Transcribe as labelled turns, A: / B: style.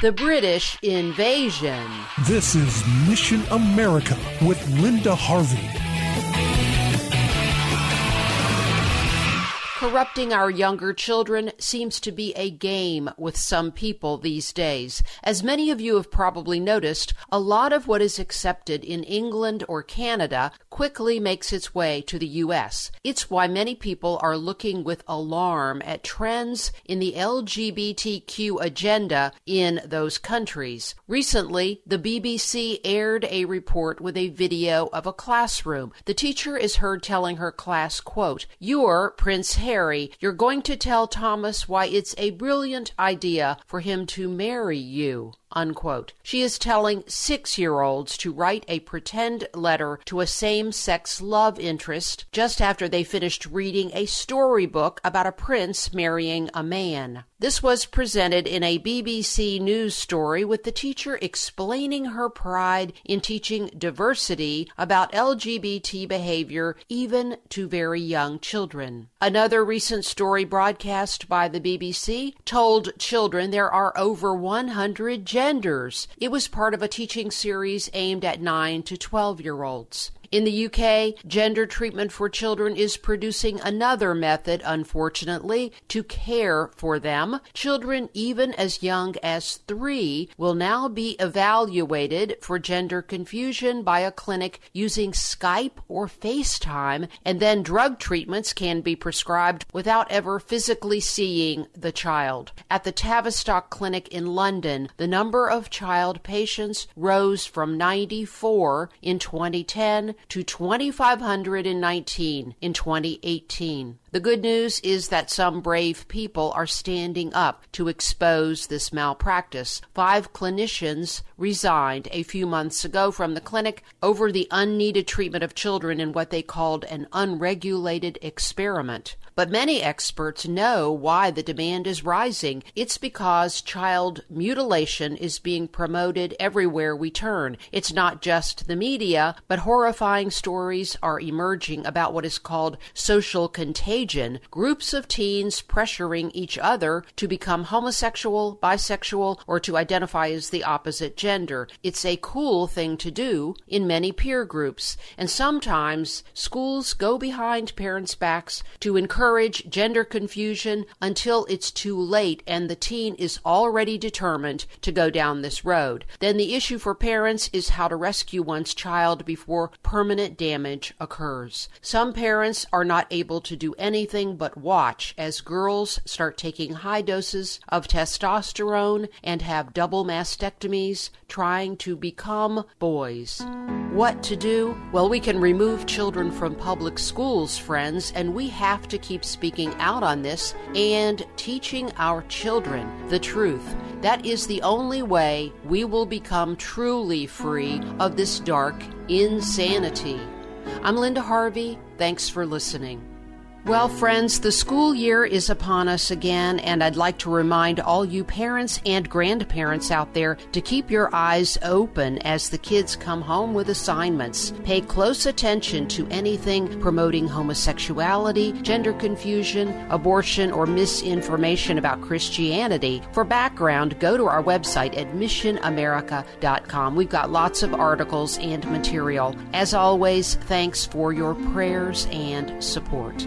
A: The British invasion.
B: This is Mission America with Linda Harvey.
A: Corrupting our younger children seems to be a game with some people these days. As many of you have probably noticed, a lot of what is accepted in England or Canada quickly makes its way to the U.S. It's why many people are looking with alarm at trends in the LGBTQ agenda in those countries. Recently, the BBC aired a report with a video of a classroom. The teacher is heard telling her class, quote, You're Prince Harry, you're going to tell Thomas why it's a brilliant idea for him to marry you. Unquote. She is telling six year olds to write a pretend letter to a same sex love interest just after they finished reading a storybook about a prince marrying a man. This was presented in a BBC News story with the teacher explaining her pride in teaching diversity about LGBT behavior even to very young children. Another recent story broadcast by the BBC told children there are over 100 genders. It was part of a teaching series aimed at 9 to 12 year olds. In the UK, gender treatment for children is producing another method, unfortunately, to care for them. Children even as young as three will now be evaluated for gender confusion by a clinic using Skype or FaceTime, and then drug treatments can be prescribed without ever physically seeing the child. At the Tavistock Clinic in London, the number of child patients rose from 94 in 2010 to 2,519 in 2018. The good news is that some brave people are standing up to expose this malpractice. Five clinicians resigned a few months ago from the clinic over the unneeded treatment of children in what they called an unregulated experiment. But many experts know why the demand is rising. It's because child mutilation is being promoted everywhere we turn. It's not just the media, but horrifying stories are emerging about what is called social contagion groups of teens pressuring each other to become homosexual, bisexual, or to identify as the opposite gender. It's a cool thing to do in many peer groups, and sometimes schools go behind parents' backs to encourage gender confusion until it's too late and the teen is already determined to go down this road. Then the issue for parents is how to rescue one's child before permanent damage occurs. Some parents are not able to do anything but watch as girls start taking high doses of testosterone and have double mastectomies, trying to become boys. What to do? Well, we can remove children from public schools, friends, and we have to keep speaking out on this and teaching our children the truth. That is the only way we will become truly free of this dark insanity. I'm Linda Harvey. Thanks for listening. Well, friends, the school year is upon us again, and I'd like to remind all you parents and grandparents out there to keep your eyes open as the kids come home with assignments. Pay close attention to anything promoting homosexuality, gender confusion, abortion, or misinformation about Christianity. For background, go to our website at missionamerica.com. We've got lots of articles and material. As always, thanks for your prayers and support.